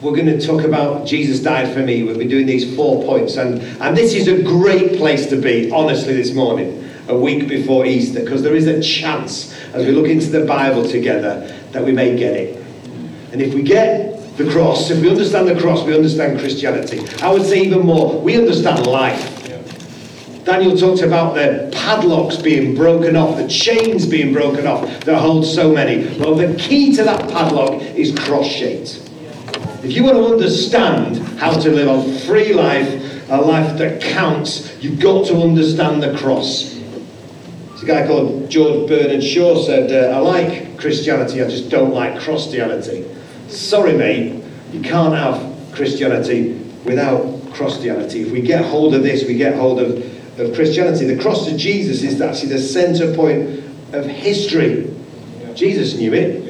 we're going to talk about Jesus died for me. We've been doing these four points, and, and this is a great place to be, honestly, this morning, a week before Easter, because there is a chance as we look into the Bible together that we may get it. And if we get the cross, if we understand the cross, we understand Christianity. I would say even more, we understand life. Daniel talked about the padlocks being broken off, the chains being broken off that hold so many. Well, the key to that padlock is cross shaped. If you want to understand how to live a free life, a life that counts, you've got to understand the cross. There's a guy called George Bernard Shaw said, uh, I like Christianity, I just don't like Christianity. Sorry, mate, you can't have Christianity without Christianity. If we get hold of this, we get hold of, of Christianity. The cross of Jesus is actually the center point of history. Jesus knew it.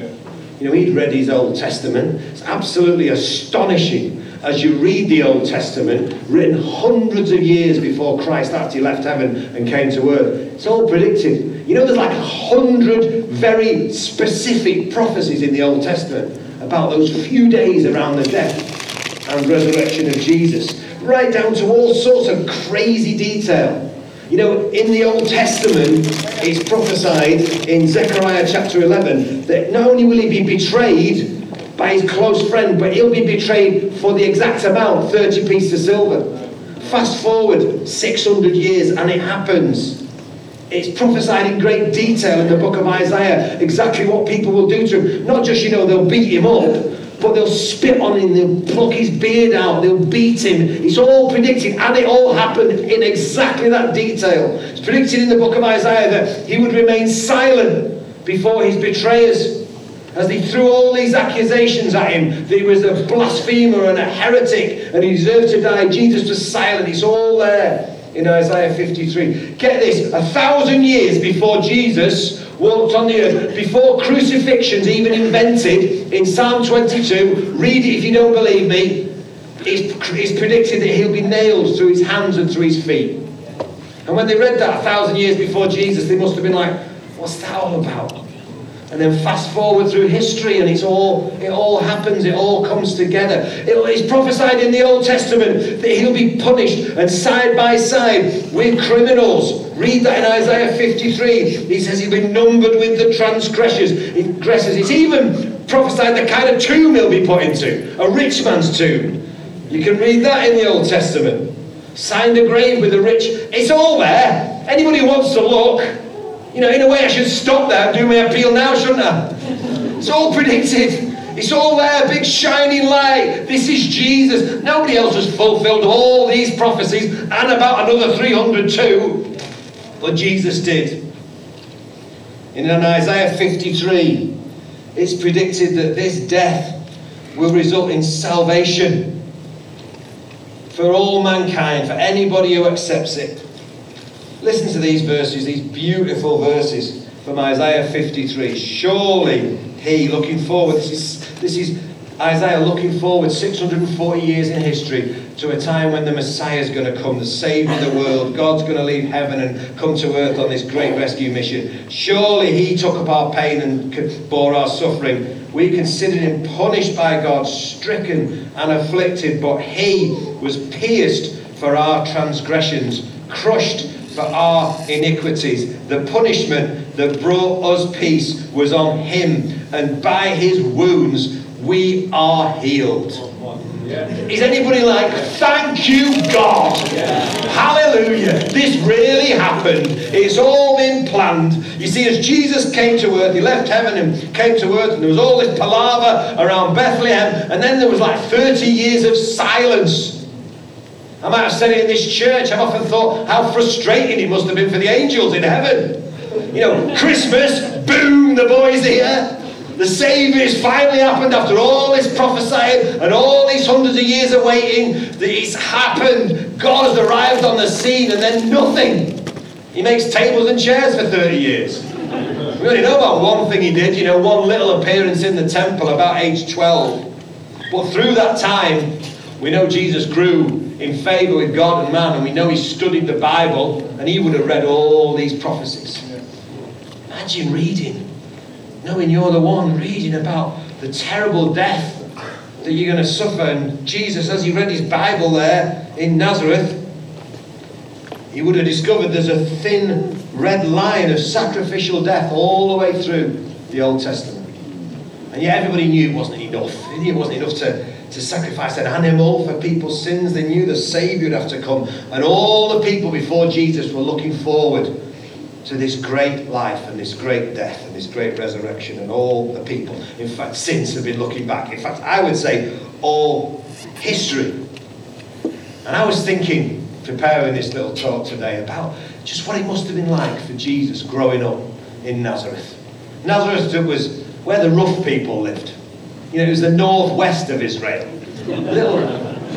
You know, he'd read his Old Testament. It's absolutely astonishing as you read the Old Testament, written hundreds of years before Christ actually left heaven and came to earth. It's all predicted. You know, there's like a hundred very specific prophecies in the Old Testament about those few days around the death and resurrection of Jesus, right down to all sorts of crazy detail. You know, in the Old Testament, it's prophesied in Zechariah chapter 11 that not only will he be betrayed by his close friend, but he'll be betrayed for the exact amount 30 pieces of silver. Fast forward 600 years, and it happens. It's prophesied in great detail in the book of Isaiah exactly what people will do to him. Not just, you know, they'll beat him up, but they'll spit on him, they'll pluck his beard out, they'll beat him. It's all predicted, and it all happened in exactly that detail. It's predicted in the book of Isaiah that he would remain silent before his betrayers. As they threw all these accusations at him, that he was a blasphemer and a heretic and he deserved to die, Jesus was silent. It's all there in Isaiah 53. Get this, a thousand years before Jesus walked on the earth, before crucifixion's even invented, in Psalm 22, read it if you don't believe me, it's, it's predicted that he'll be nailed through his hands and through his feet. And when they read that a thousand years before Jesus, they must have been like, what's that all about? And then fast forward through history, and it's all it all happens, it all comes together. It is prophesied in the Old Testament that he'll be punished, and side by side with criminals. Read that in Isaiah 53. He says he'll be numbered with the transgressors. It's even prophesied the kind of tomb he'll be put into, a rich man's tomb. You can read that in the Old Testament. Signed a grave with the rich. It's all there. Anybody who wants to look, you know, in a way, I should stop that and do my appeal now, shouldn't I? It's all predicted. It's all there, a big shining light. This is Jesus. Nobody else has fulfilled all these prophecies and about another 300 too. But Jesus did. In Isaiah 53, it's predicted that this death will result in salvation for all mankind, for anybody who accepts it. Listen to these verses, these beautiful verses from Isaiah 53. Surely he, looking forward, this is, this is Isaiah looking forward 640 years in history to a time when the Messiah is going to come, the Savior of the world. God's going to leave heaven and come to earth on this great rescue mission. Surely he took up our pain and bore our suffering. We considered him punished by God, stricken and afflicted, but he was pierced for our transgressions, crushed for our iniquities. The punishment that brought us peace was on him, and by his wounds we are healed. Yeah. Is anybody like, thank you, God? Yeah. Hallelujah. This really happened. It's all been planned. You see, as Jesus came to earth, he left heaven and came to earth, and there was all this palaver around Bethlehem, and then there was like 30 years of silence. I might have said it in this church. I've often thought how frustrating it must have been for the angels in heaven. You know, Christmas, boom, the boys here. The Saviour's finally happened after all this prophesying and all these hundreds of years of waiting. It's happened. God has arrived on the scene and then nothing. He makes tables and chairs for 30 years. We only know about one thing he did, you know, one little appearance in the temple about age 12. But through that time, we know Jesus grew in favour with God and man, and we know he studied the Bible, and he would have read all these prophecies. Imagine reading, knowing you're the one reading about the terrible death that you're going to suffer. And Jesus, as he read his Bible there in Nazareth, he would have discovered there's a thin red line of sacrificial death all the way through the Old Testament. And yet everybody knew it wasn't enough. It wasn't enough to, to sacrifice an animal for people's sins. They knew the Saviour would have to come. And all the people before Jesus were looking forward to this great life and this great death and this great resurrection. And all the people, in fact, since have been looking back. In fact, I would say all history. And I was thinking, preparing this little talk today, about just what it must have been like for Jesus growing up in Nazareth. Nazareth was where the rough people lived. You know, it was the northwest of Israel. Little,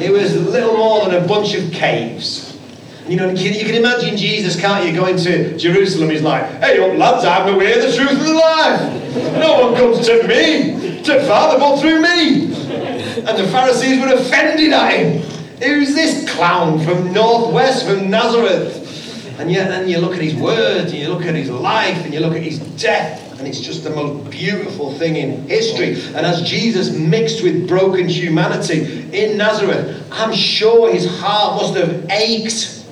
it was little more than a bunch of caves. You know, you can imagine Jesus, can't you, going to Jerusalem? He's like, hey, up, lads, I'm the way, the truth, and the life. No one comes to me, to Father, but through me. And the Pharisees were offended at him. Who's this clown from northwest, from Nazareth? And yet, then you look at his words, and you look at his life, and you look at his death, and it's just the most beautiful thing in history. And as Jesus mixed with broken humanity in Nazareth, I'm sure his heart must have ached.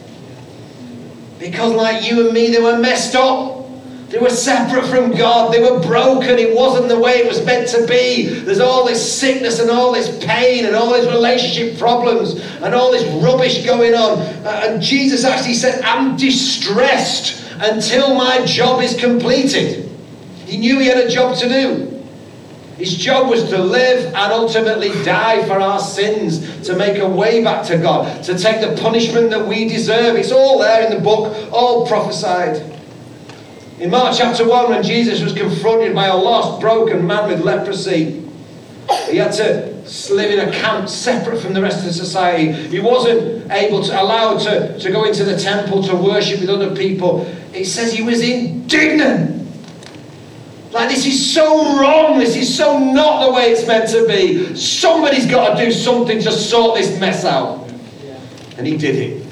Because, like you and me, they were messed up. They were separate from God. They were broken. It wasn't the way it was meant to be. There's all this sickness and all this pain and all these relationship problems and all this rubbish going on. Uh, and Jesus actually said, I'm distressed until my job is completed. He knew he had a job to do. His job was to live and ultimately die for our sins, to make a way back to God, to take the punishment that we deserve. It's all there in the book, all prophesied. In Mark chapter 1, when Jesus was confronted by a lost, broken man with leprosy, he had to live in a camp separate from the rest of the society. He wasn't able to, allowed to, to go into the temple to worship with other people. It says he was indignant. Like, this is so wrong. This is so not the way it's meant to be. Somebody's got to do something to sort this mess out. And he did it.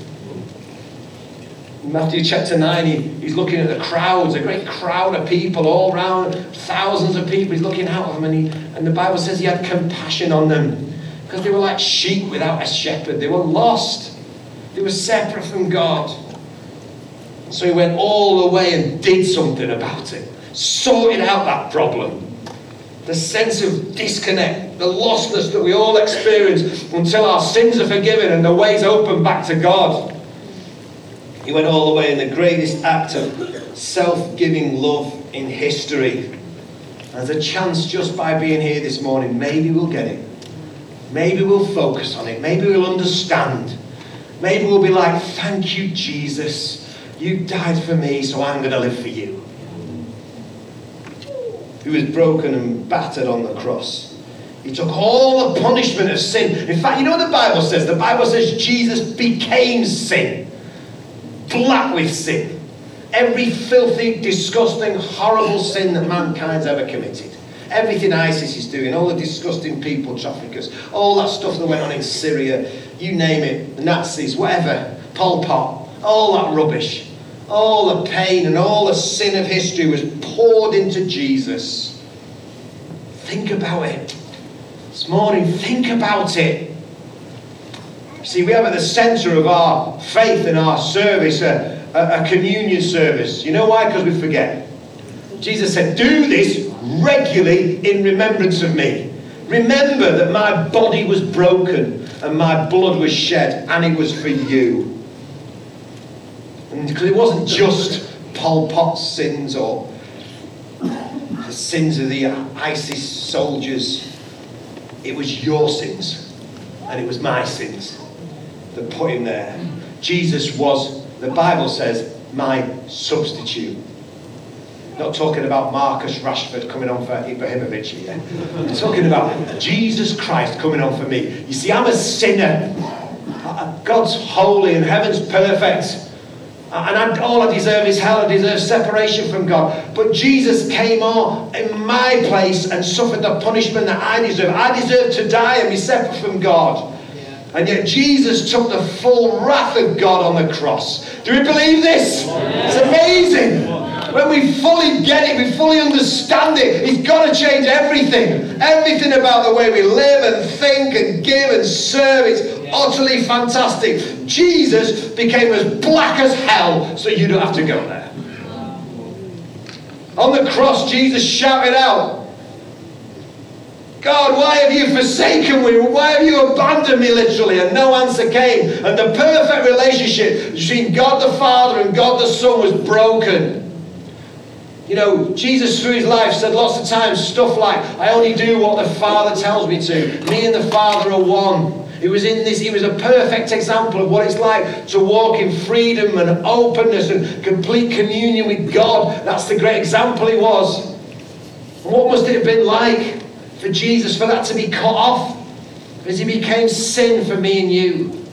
In Matthew chapter 9, he, he's looking at the crowds, a great crowd of people all around, thousands of people. He's looking out at them, and, he, and the Bible says he had compassion on them because they were like sheep without a shepherd. They were lost, they were separate from God. So he went all the way and did something about it sorted out that problem. The sense of disconnect, the lostness that we all experience until our sins are forgiven and the way's open back to God. He went all the way in the greatest act of self giving love in history. There's a chance just by being here this morning, maybe we'll get it. Maybe we'll focus on it. Maybe we'll understand. Maybe we'll be like, Thank you, Jesus. You died for me, so I'm going to live for you who was broken and battered on the cross. He took all the punishment of sin. In fact, you know what the Bible says? The Bible says Jesus became sin, black with sin. Every filthy, disgusting, horrible sin that mankind's ever committed. Everything ISIS is doing, all the disgusting people traffickers, all that stuff that went on in Syria, you name it, the Nazis, whatever, Pol Pot, all that rubbish all the pain and all the sin of history was poured into Jesus. Think about it. This morning, think about it. See, we have at the centre of our faith and our service a, a, a communion service. You know why? Because we forget. Jesus said, Do this regularly in remembrance of me. Remember that my body was broken and my blood was shed, and it was for you. Because it wasn't just Pol Pot's sins or the sins of the ISIS soldiers. It was your sins and it was my sins that put him there. Jesus was, the Bible says, my substitute. Not talking about Marcus Rashford coming on for Ibrahimovic here. I'm talking about Jesus Christ coming on for me. You see, I'm a sinner. God's holy and heaven's perfect. And I, all I deserve is hell. I deserve separation from God. But Jesus came on in my place and suffered the punishment that I deserve. I deserve to die and be separate from God. And yet Jesus took the full wrath of God on the cross. Do we believe this? It's amazing. When we fully get it, we fully understand it, it's got to change everything. Everything about the way we live and think and give and serve is utterly fantastic. Jesus became as black as hell so you don't have to go there. On the cross, Jesus shouted out, God, why have you forsaken me? Why have you abandoned me, literally? And no answer came. And the perfect relationship between God the Father and God the Son was broken. You know, Jesus through his life said lots of times stuff like, I only do what the Father tells me to. Me and the Father are one. He was in this, he was a perfect example of what it's like to walk in freedom and openness and complete communion with God. That's the great example he was. And what must it have been like for Jesus for that to be cut off? As he became sin for me and you.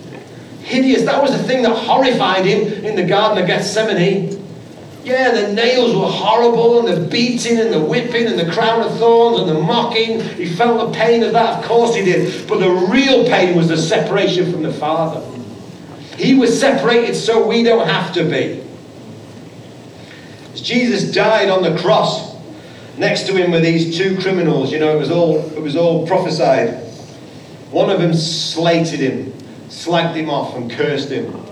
Hideous. That was the thing that horrified him in the Garden of Gethsemane. Yeah, the nails were horrible, and the beating, and the whipping, and the crown of thorns, and the mocking. He felt the pain of that, of course he did. But the real pain was the separation from the Father. He was separated so we don't have to be. As Jesus died on the cross, next to him were these two criminals. You know, it was all, it was all prophesied. One of them slated him, slagged him off, and cursed him.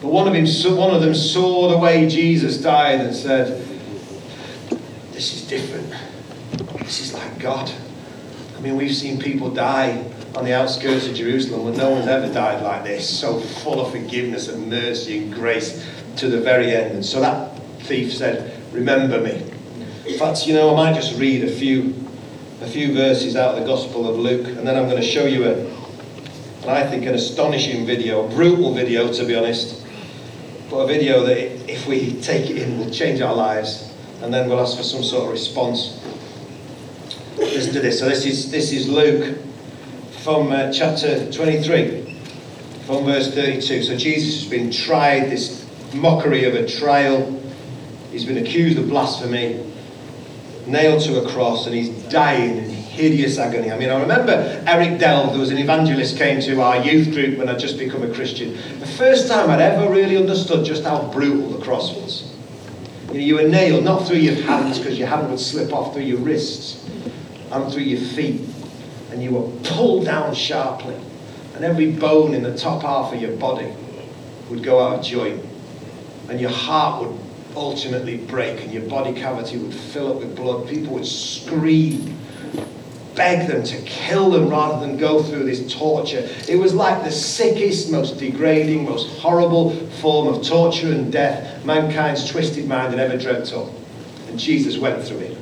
But one of, him, one of them saw the way Jesus died and said, This is different. This is like God. I mean, we've seen people die on the outskirts of Jerusalem, but no one's ever died like this, so full of forgiveness and mercy and grace to the very end. And so that thief said, Remember me. In fact, you know, I might just read a few, a few verses out of the Gospel of Luke, and then I'm going to show you a, I think an astonishing video, a brutal video to be honest, but a video that if we take it in will change our lives and then we'll ask for some sort of response. Listen to this. So this is this is Luke from uh, chapter 23 from verse 32. So Jesus has been tried this mockery of a trial. He's been accused of blasphemy, nailed to a cross and he's dying in hideous agony. I mean, I remember Eric Delve, there was an evangelist, came to our youth group when I'd just become a Christian. The first time I'd ever really understood just how brutal the cross was. You know, you were nailed not through your hands because your hand would slip off through your wrists and through your feet, and you were pulled down sharply, and every bone in the top half of your body would go out of joint, and your heart would ultimately break, and your body cavity would fill up with blood. People would scream beg them to kill them rather than go through this torture. It was like the sickest, most degrading, most horrible form of torture and death mankind's twisted mind had ever dreamt of. And Jesus went through it.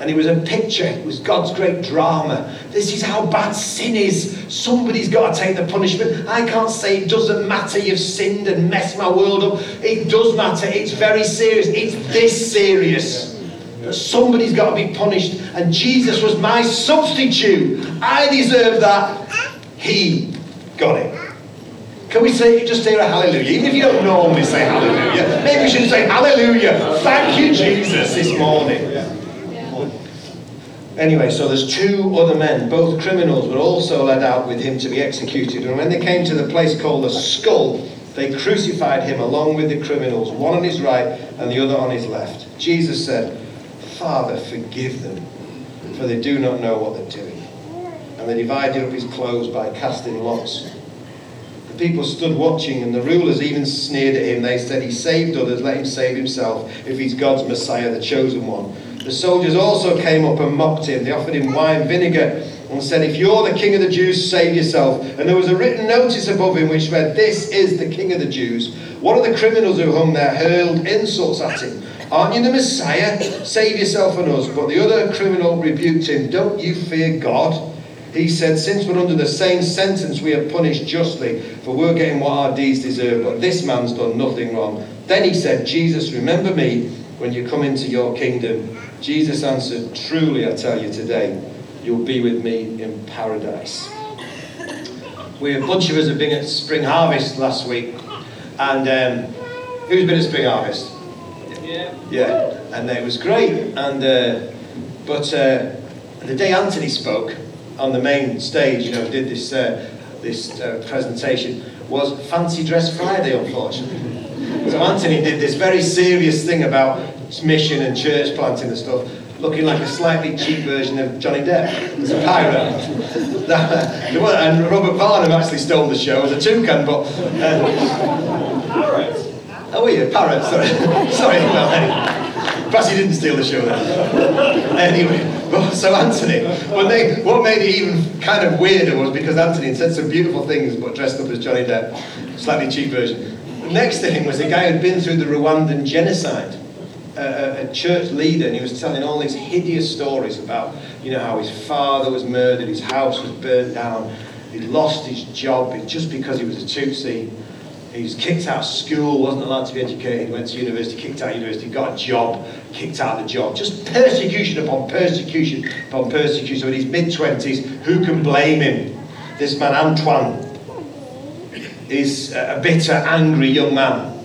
And it was a picture, it was God's great drama. This is how bad sin is. Somebody's got to take the punishment. I can't say it doesn't matter, you've sinned and messed my world up. It does matter, it's very serious. It's this serious that somebody's got to be punished. And Jesus was my substitute. I deserve that. He got it. Can we say just say a hallelujah? Even if you don't normally say hallelujah, maybe we should say hallelujah. Thank you, Jesus, this morning. Anyway, so there's two other men, both criminals, were also led out with him to be executed. And when they came to the place called the skull, they crucified him along with the criminals, one on his right and the other on his left. Jesus said, Father, forgive them, for they do not know what they're doing. And they divided up his clothes by casting lots. The people stood watching, and the rulers even sneered at him. They said, He saved others, let him save himself, if he's God's Messiah, the chosen one. The soldiers also came up and mocked him. They offered him wine vinegar and said, If you're the king of the Jews, save yourself. And there was a written notice above him which read, This is the king of the Jews. One of the criminals who hung there hurled insults at him. Aren't you the Messiah? Save yourself and us. But the other criminal rebuked him. Don't you fear God? He said, Since we're under the same sentence, we are punished justly, for we're getting what our deeds deserve. But this man's done nothing wrong. Then he said, Jesus, remember me when you come into your kingdom. Jesus answered, Truly, I tell you today, you'll be with me in paradise. We, a bunch of us have been at Spring Harvest last week, and um, Who's been at Spring Harvest? Yeah. Yeah, and it was great. And uh, but uh, the day Anthony spoke on the main stage, you know, did this uh, this uh, presentation was Fancy Dress Friday, unfortunately. So Anthony did this very serious thing about mission and church planting and stuff, looking like a slightly cheap version of Johnny Depp as a pirate. and Robert Barnum actually stole the show as a toucan, but. Uh, Oh, were you? Parrot, sorry. sorry, well, anyway. Perhaps he didn't steal the show then. anyway, well, so Anthony, what made, what made it even kind of weirder was because Anthony had said some beautiful things but dressed up as Johnny Depp, slightly cheap version. The next thing was a guy who'd been through the Rwandan genocide, a, a, church leader, and he was telling all these hideous stories about, you know, how his father was murdered, his house was burnt down, he'd lost his job just because he was a Tutsi he was kicked out of school, wasn't allowed to be educated, went to university, kicked out of university, got a job, kicked out of the job. Just persecution upon persecution upon persecution. So in his mid 20s, who can blame him? This man, Antoine, is a bitter, angry young man.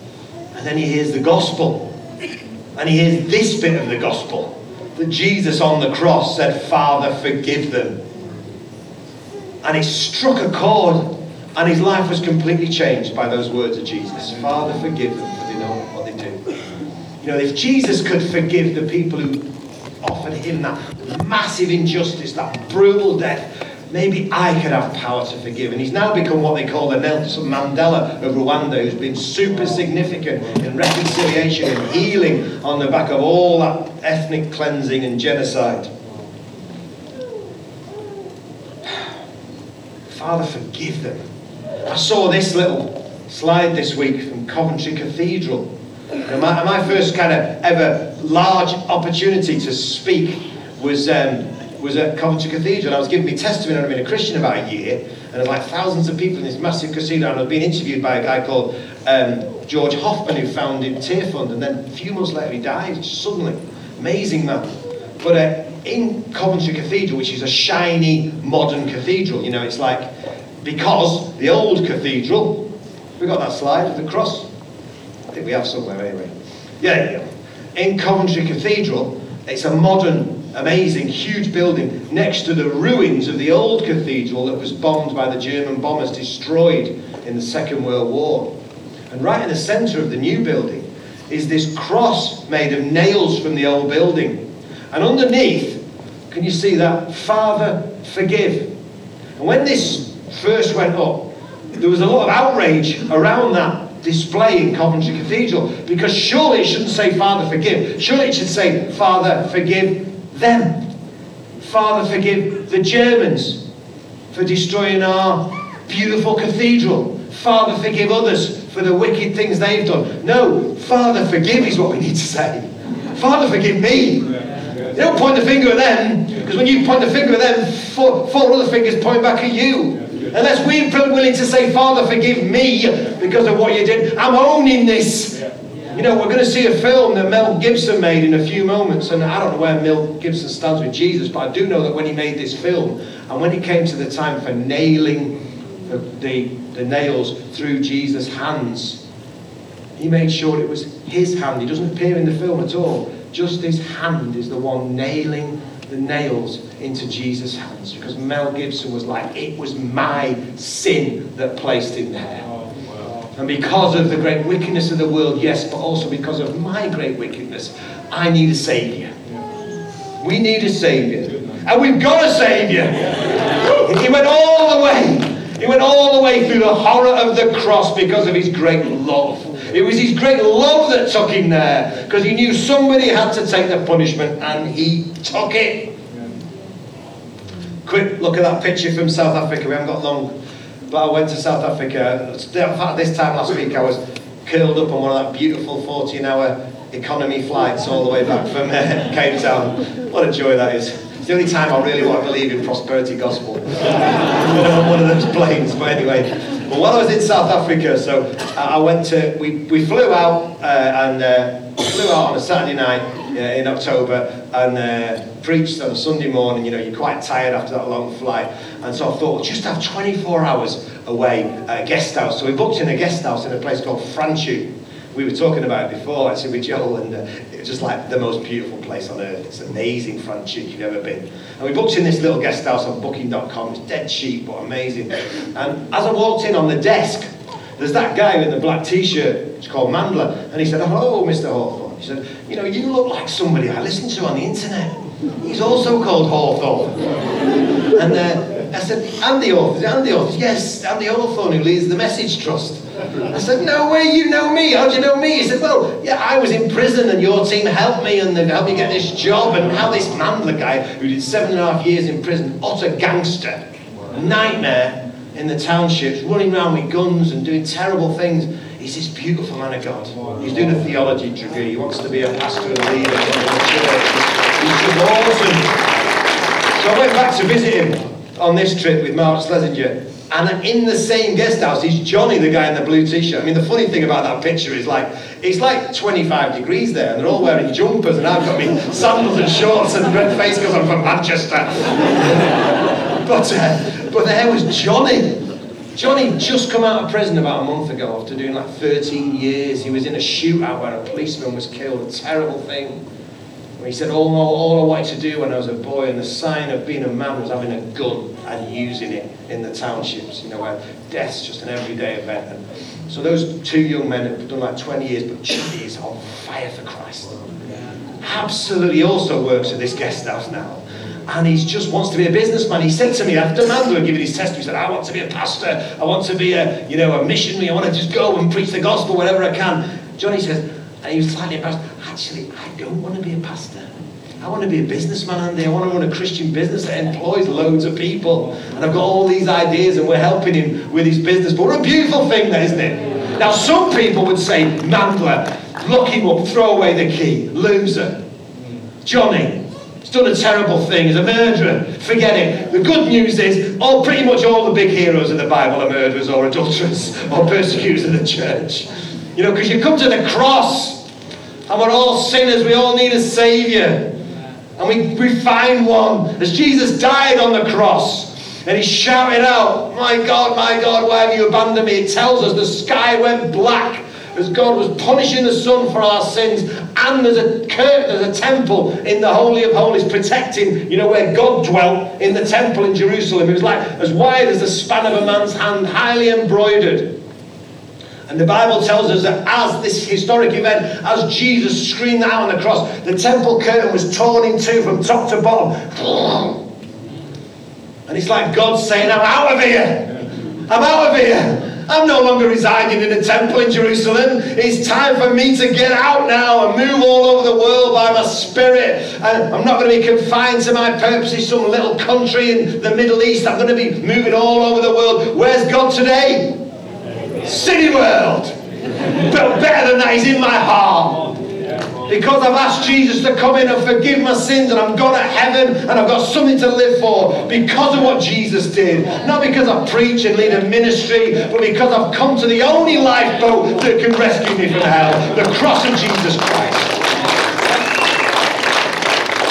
And then he hears the gospel. And he hears this bit of the gospel that Jesus on the cross said, Father, forgive them. And it struck a chord and his life was completely changed by those words of Jesus. Father, forgive them, for they know what they do. You know, if Jesus could forgive the people who offered him that massive injustice, that brutal death, maybe I could have power to forgive. And he's now become what they call the Nelson Mandela of Rwanda, who's been super significant in reconciliation and healing on the back of all that ethnic cleansing and genocide. Father, forgive them I saw this little slide this week from Coventry Cathedral. And my, my first kind of ever large opportunity to speak was, um, was at Coventry Cathedral. I was giving me testimony, I'd been a Christian about a year, and there were like thousands of people in this massive cathedral, and I'd been interviewed by a guy called um, George Hoffman, who founded Tearfund, and then a few months later he died, suddenly. Amazing man. But uh, in Coventry Cathedral, which is a shiny, modern cathedral, you know, it's like because the old cathedral, we got that slide of the cross? I think we have somewhere anyway. Yeah, yeah. In Coventry Cathedral, it's a modern, amazing, huge building next to the ruins of the old cathedral that was bombed by the German bombers, destroyed in the Second World War. And right in the centre of the new building is this cross made of nails from the old building. And underneath, can you see that? Father, forgive. And when this first went up, there was a lot of outrage around that display in Coventry Cathedral because surely it shouldn't say, Father, forgive. Surely it should say, Father, forgive them. Father, forgive the Germans for destroying our beautiful cathedral. Father, forgive others for the wicked things they've done. No, Father, forgive is what we need to say. Father, forgive me. You don't point the finger at them, because when you point the finger at them, four, four other fingers point back at you. Unless we're willing to say, Father, forgive me because of what you did, I'm owning this. You know, we're going to see a film that Mel Gibson made in a few moments, and I don't know where Mel Gibson stands with Jesus, but I do know that when he made this film, and when it came to the time for nailing the, the, the nails through Jesus' hands, he made sure it was his hand. He doesn't appear in the film at all. Just his hand is the one nailing the nails into Jesus' hands because Mel Gibson was like, it was my sin that placed him there. And because of the great wickedness of the world, yes, but also because of my great wickedness, I need a Saviour. We need a Saviour. And we've got a Saviour. He went all the way. He went all the way through the horror of the cross because of his great love. It was his great love that took him there because he knew somebody had to take the punishment and he took it. Quick look at that picture from South Africa. We haven't got long, but I went to South Africa. In fact, this time last week I was curled up on one of that beautiful 14 hour economy flights all the way back from uh, Cape Town. What a joy that is. It's the only time I really want to believe in prosperity gospel. On one of those planes, but anyway. But while I was in South Africa, so I went to, we, we flew out uh, and uh, flew out on a Saturday night uh, in October and uh, preached on a Sunday morning. You know, you're quite tired after that long flight. And so I thought, just have 24 hours away at a guest house. So we booked in a guest house in a place called Franschhoek. we were talking about it before, actually, with Joel, and uh, it's just like the most beautiful place on earth. It's amazing, Frank, if you've ever been. And we booked in this little guest house on booking.com. It's dead cheap, but amazing. And as I walked in on the desk, there's that guy in the black t-shirt. It's called Mandla. And he said, hello, Mr. Hawthorne. He said, you know, you look like somebody I listen to on the internet. He's also called Hawthorne. And uh, I said, Andy Hawthorne. Andy Hawthorne. Yes, Andy Hawthorne, who leads the Message Trust. I said, no way, you know me. How do you know me? He said, well, yeah, I was in prison and your team helped me and they helped me get this job. And how this Mandla guy, who did seven and a half years in prison, utter gangster, nightmare in the townships, running around with guns and doing terrible things. He's this beautiful man of God. He's doing a theology degree. He wants to be a pastor and leader in the church. He's awesome. So I went back to visit him on this trip with Mark Schlesinger. And in the same guest house is Johnny, the guy in the blue t-shirt. I mean, the funny thing about that picture is like, it's like 25 degrees there, and they're all wearing jumpers, and I've got me sandals and shorts and red face because I'm from Manchester. but, uh, but there was Johnny. Johnny just come out of prison about a month ago after doing like 13 years. He was in a shootout where a policeman was killed, a terrible thing. He said, all, all, all I wanted to do when I was a boy, and the sign of being a man was having a gun and using it in the townships, you know, where death's just an everyday event. And so those two young men have done like 20 years, but Johnny is on fire for Christ. Absolutely also works at this guest house now. And he just wants to be a businessman. He said to me after Mandla giving his testimony, he said, I want to be a pastor. I want to be a, you know, a missionary. I want to just go and preach the gospel wherever I can. Johnny says, and he was slightly embarrassed, actually, I don't want to be a pastor. I want to be a businessman, Andy. I want to run a Christian business that employs loads of people. And I've got all these ideas and we're helping him with his business. But what a beautiful thing that, isn't it? Now, some people would say, Mandla, lock him up, throw away the key, loser. Johnny, he's done a terrible thing, he's a murderer, forget it. The good news is, all pretty much all the big heroes of the Bible are murderers or adulterers or persecutors of the church. You know, because you come to the cross and we're all sinners, we all need a Saviour. And we, we find one. As Jesus died on the cross, and he shouted out, My God, my God, why have you abandoned me? It tells us the sky went black as God was punishing the son for our sins. And there's a curtain, there's a temple in the Holy of Holies protecting, you know, where God dwelt in the temple in Jerusalem. It was like as wide as the span of a man's hand, highly embroidered. And the Bible tells us that as this historic event, as Jesus screamed out on the cross, the temple curtain was torn in two from top to bottom. And it's like God saying, I'm out of here. I'm out of here. I'm no longer residing in a temple in Jerusalem. It's time for me to get out now and move all over the world by my spirit. I'm not going to be confined to my purposes, some little country in the Middle East. I'm going to be moving all over the world. Where's God today? Cineworld. But better than that, He's in my heart. Because I've asked Jesus to come in and forgive my sins, and I've gone to heaven, and I've got something to live for because of what Jesus did. Not because I preach and lead a ministry, but because I've come to the only lifeboat that can rescue me from hell the cross of Jesus Christ.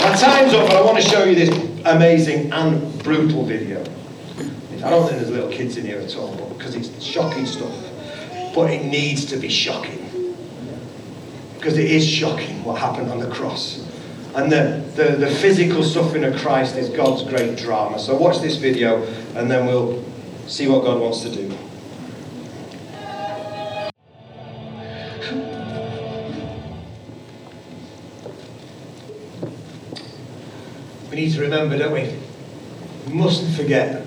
My time's up, but I want to show you this amazing and brutal video. I don't think there's little kids in here at all, but because it's shocking stuff. But it needs to be shocking because it is shocking what happened on the cross. And the, the, the physical suffering of Christ is God's great drama. So watch this video and then we'll see what God wants to do. We need to remember, don't we? We mustn't forget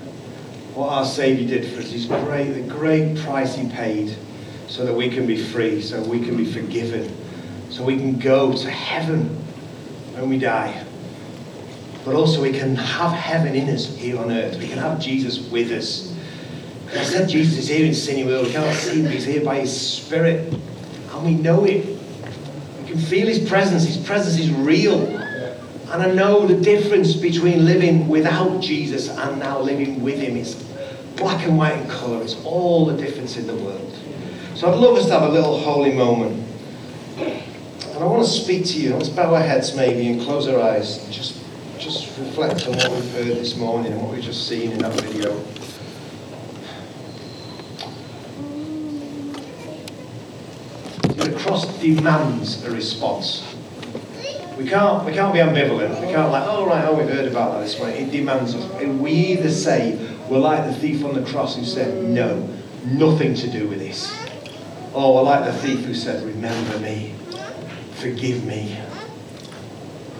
what our Saviour did for us. His great, the great price He paid so that we can be free, so we can be forgiven, so we can go to heaven when we die. But also we can have heaven in us here on earth. We can have Jesus with us. I said Jesus is here in Cineworld. We cannot see him, he's here by his spirit. And we know it. We can feel his presence. His presence is real. And I know the difference between living without Jesus and now living with him. It's black and white in colour. It's all the difference in the world. So I'd love us to have a little holy moment. And I want to speak to you. Let's bow our heads maybe and close our eyes. And just, just reflect on what we've heard this morning and what we've just seen in that video. The cross demands a response. We can't, we can't be ambivalent. We can't like, oh right, oh we've heard about that this morning. It demands us. And We either say we're like the thief on the cross who said, no, nothing to do with this. Or we're like the thief who said, remember me, forgive me.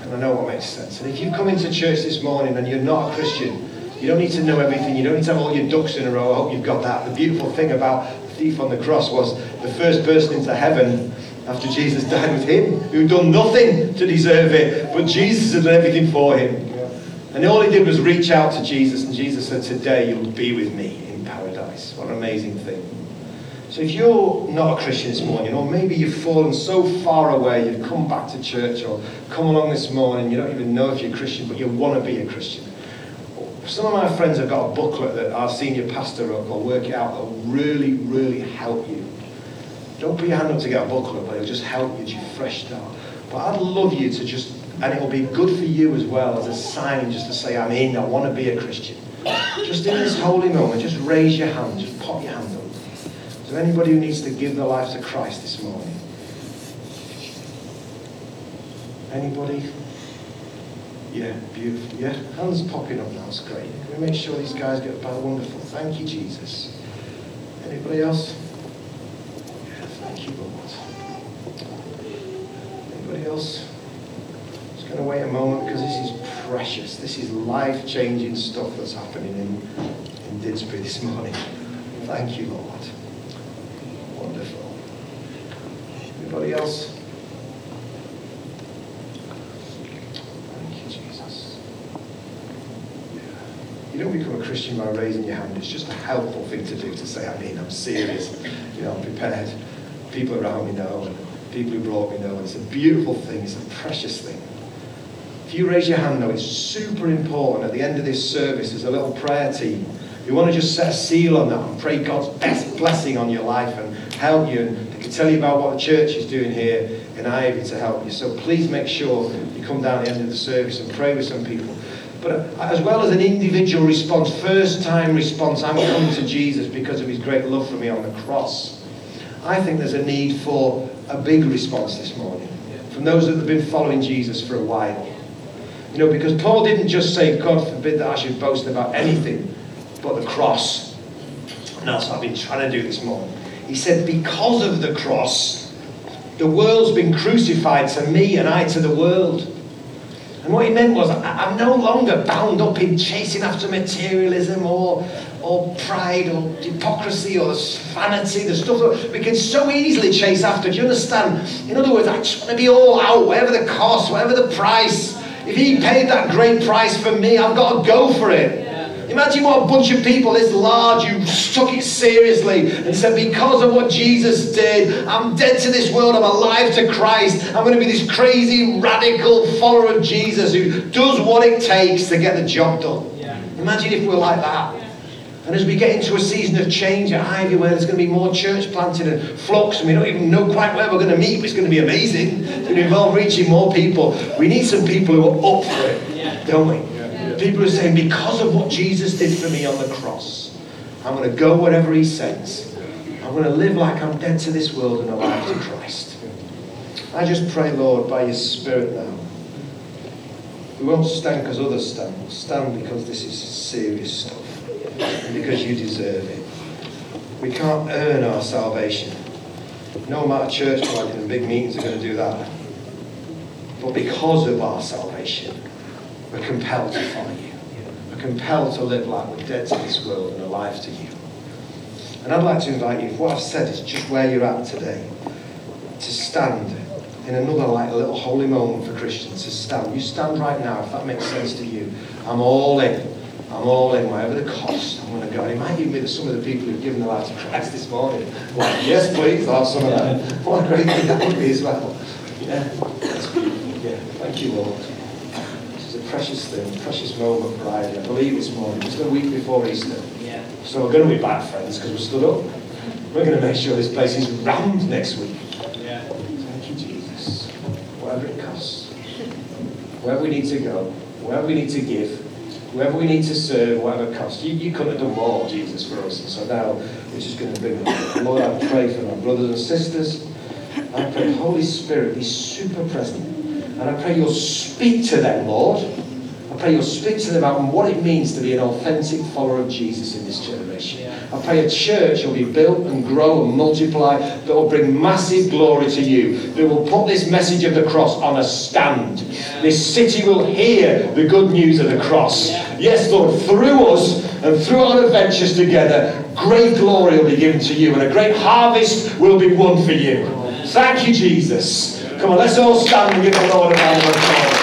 And I know what makes sense. And if you come into church this morning and you're not a Christian, you don't need to know everything. You don't need to have all your ducks in a row. I hope you've got that. The beautiful thing about the thief on the cross was the first person into heaven after Jesus died with him, who'd done nothing to deserve it, but Jesus had done everything for him. And all he did was reach out to Jesus, and Jesus said, Today you'll be with me in paradise. What an amazing thing. So if you're not a Christian this morning, or maybe you've fallen so far away, you've come back to church, or come along this morning, you don't even know if you're a Christian, but you want to be a Christian. Some of my friends have got a booklet that our senior pastor wrote Work It Out that will really, really help you don't put your hand up to get a booklet, but it'll just help you to fresh start. But I'd love you to just, and it'll be good for you as well as a sign just to say, I'm in, I want to be a Christian. Just in this holy moment, just raise your hand, just pop your hand up. Is there anybody who needs to give their life to Christ this morning? Anybody? Yeah, beautiful. Yeah, hands popping up now. It's great. Can we make sure these guys get by? Wonderful. Thank you, Jesus. Anybody else? Yeah, thank you, Lord. Anybody else? Just going to wait a moment because this is precious. This is life-changing stuff that's happening in, in Didsbury this morning. Thank you, Lord. Wonderful. Anybody else? Thank you, Jesus. You don't become a Christian by raising your hand. It's just a helpful thing to do to say, I mean, I'm serious. You know, I'm prepared. People around me know and people who brought me know. It's a beautiful thing, it's a precious thing. If you raise your hand, though, it's super important. At the end of this service, there's a little prayer team. You want to just set a seal on that and pray God's best blessing on your life and help you. And tell you about what the church is doing here in Ivy to help you. So please make sure you come down at the end of the service and pray with some people. But uh, as well as an individual response, first time response, I'm coming to Jesus because of his great love for me on the cross. I think there's a need for a big response this morning from those that have been following Jesus for a while. You know, because Paul didn't just say, God forbid that I should boast about anything but the cross. And that's what I've been trying to do this morning. He said, because of the cross, the world's been crucified to me and I to the world. And what he meant was, I'm no longer bound up in chasing after materialism or, or pride or hypocrisy or vanity, the stuff that we can so easily chase after. Do you understand? In other words, I just want to be all out, whatever the cost, whatever the price. If he paid that great price for me, I've got to go for it. Imagine what a bunch of people this large who took it seriously and said, Because of what Jesus did, I'm dead to this world, I'm alive to Christ. I'm going to be this crazy, radical follower of Jesus who does what it takes to get the job done. Yeah. Imagine if we're like that. And as we get into a season of change at Ivy, where there's going to be more church planted and flocks, and we don't even know quite where we're going to meet, but it's going to be amazing. It's going to involve reaching more people. We need some people who are up for it, don't we? People are saying, because of what Jesus did for me on the cross, I'm going to go wherever he says. I'm going to live like I'm dead to this world and alive to Christ. I just pray, Lord, by your Spirit now. We won't stand because others stand. We'll stand because this is serious stuff. And because you deserve it. We can't earn our salvation. No amount of church planting and big meetings are going to do that. But because of our salvation, we're compelled to follow you. We're compelled to live like we're dead to this world and alive to you. And I'd like to invite you, if what I've said is just where you're at today, to stand in another like a little holy moment for Christians to stand. You stand right now, if that makes sense to you. I'm all in. I'm all in, whatever the cost, I'm going to go. And it might even be some of the people who've given their life to Christ this morning. Yes, please, I'll have some of that. What a great thing that would be as well. Yeah, yeah. Thank you, Lord precious thing, precious moment for I believe this morning, just a week before Easter. Yeah. So we're going to be bad friends, because we're stood up. We're going to make sure this place is rammed next week. Yeah. Thank you, Jesus. Whatever it costs, wherever we need to go, wherever we need to give, whoever we need to serve, whatever it costs. You, you couldn't have done more, Jesus, for us. And so now we're just going to bring them. Lord, I pray for my brothers and sisters. I pray, Holy Spirit, be super present. And I pray you'll speak to them, Lord. I pray you'll speak to them about what it means to be an authentic follower of Jesus in this generation. I pray a church will be built and grow and multiply that will bring massive glory to you. That will put this message of the cross on a stand. This city will hear the good news of the cross. Yes, Lord, through us and through our adventures together, great glory will be given to you and a great harvest will be won for you. Thank you, Jesus. Come on, let's all stand and give the Lord a round of applause.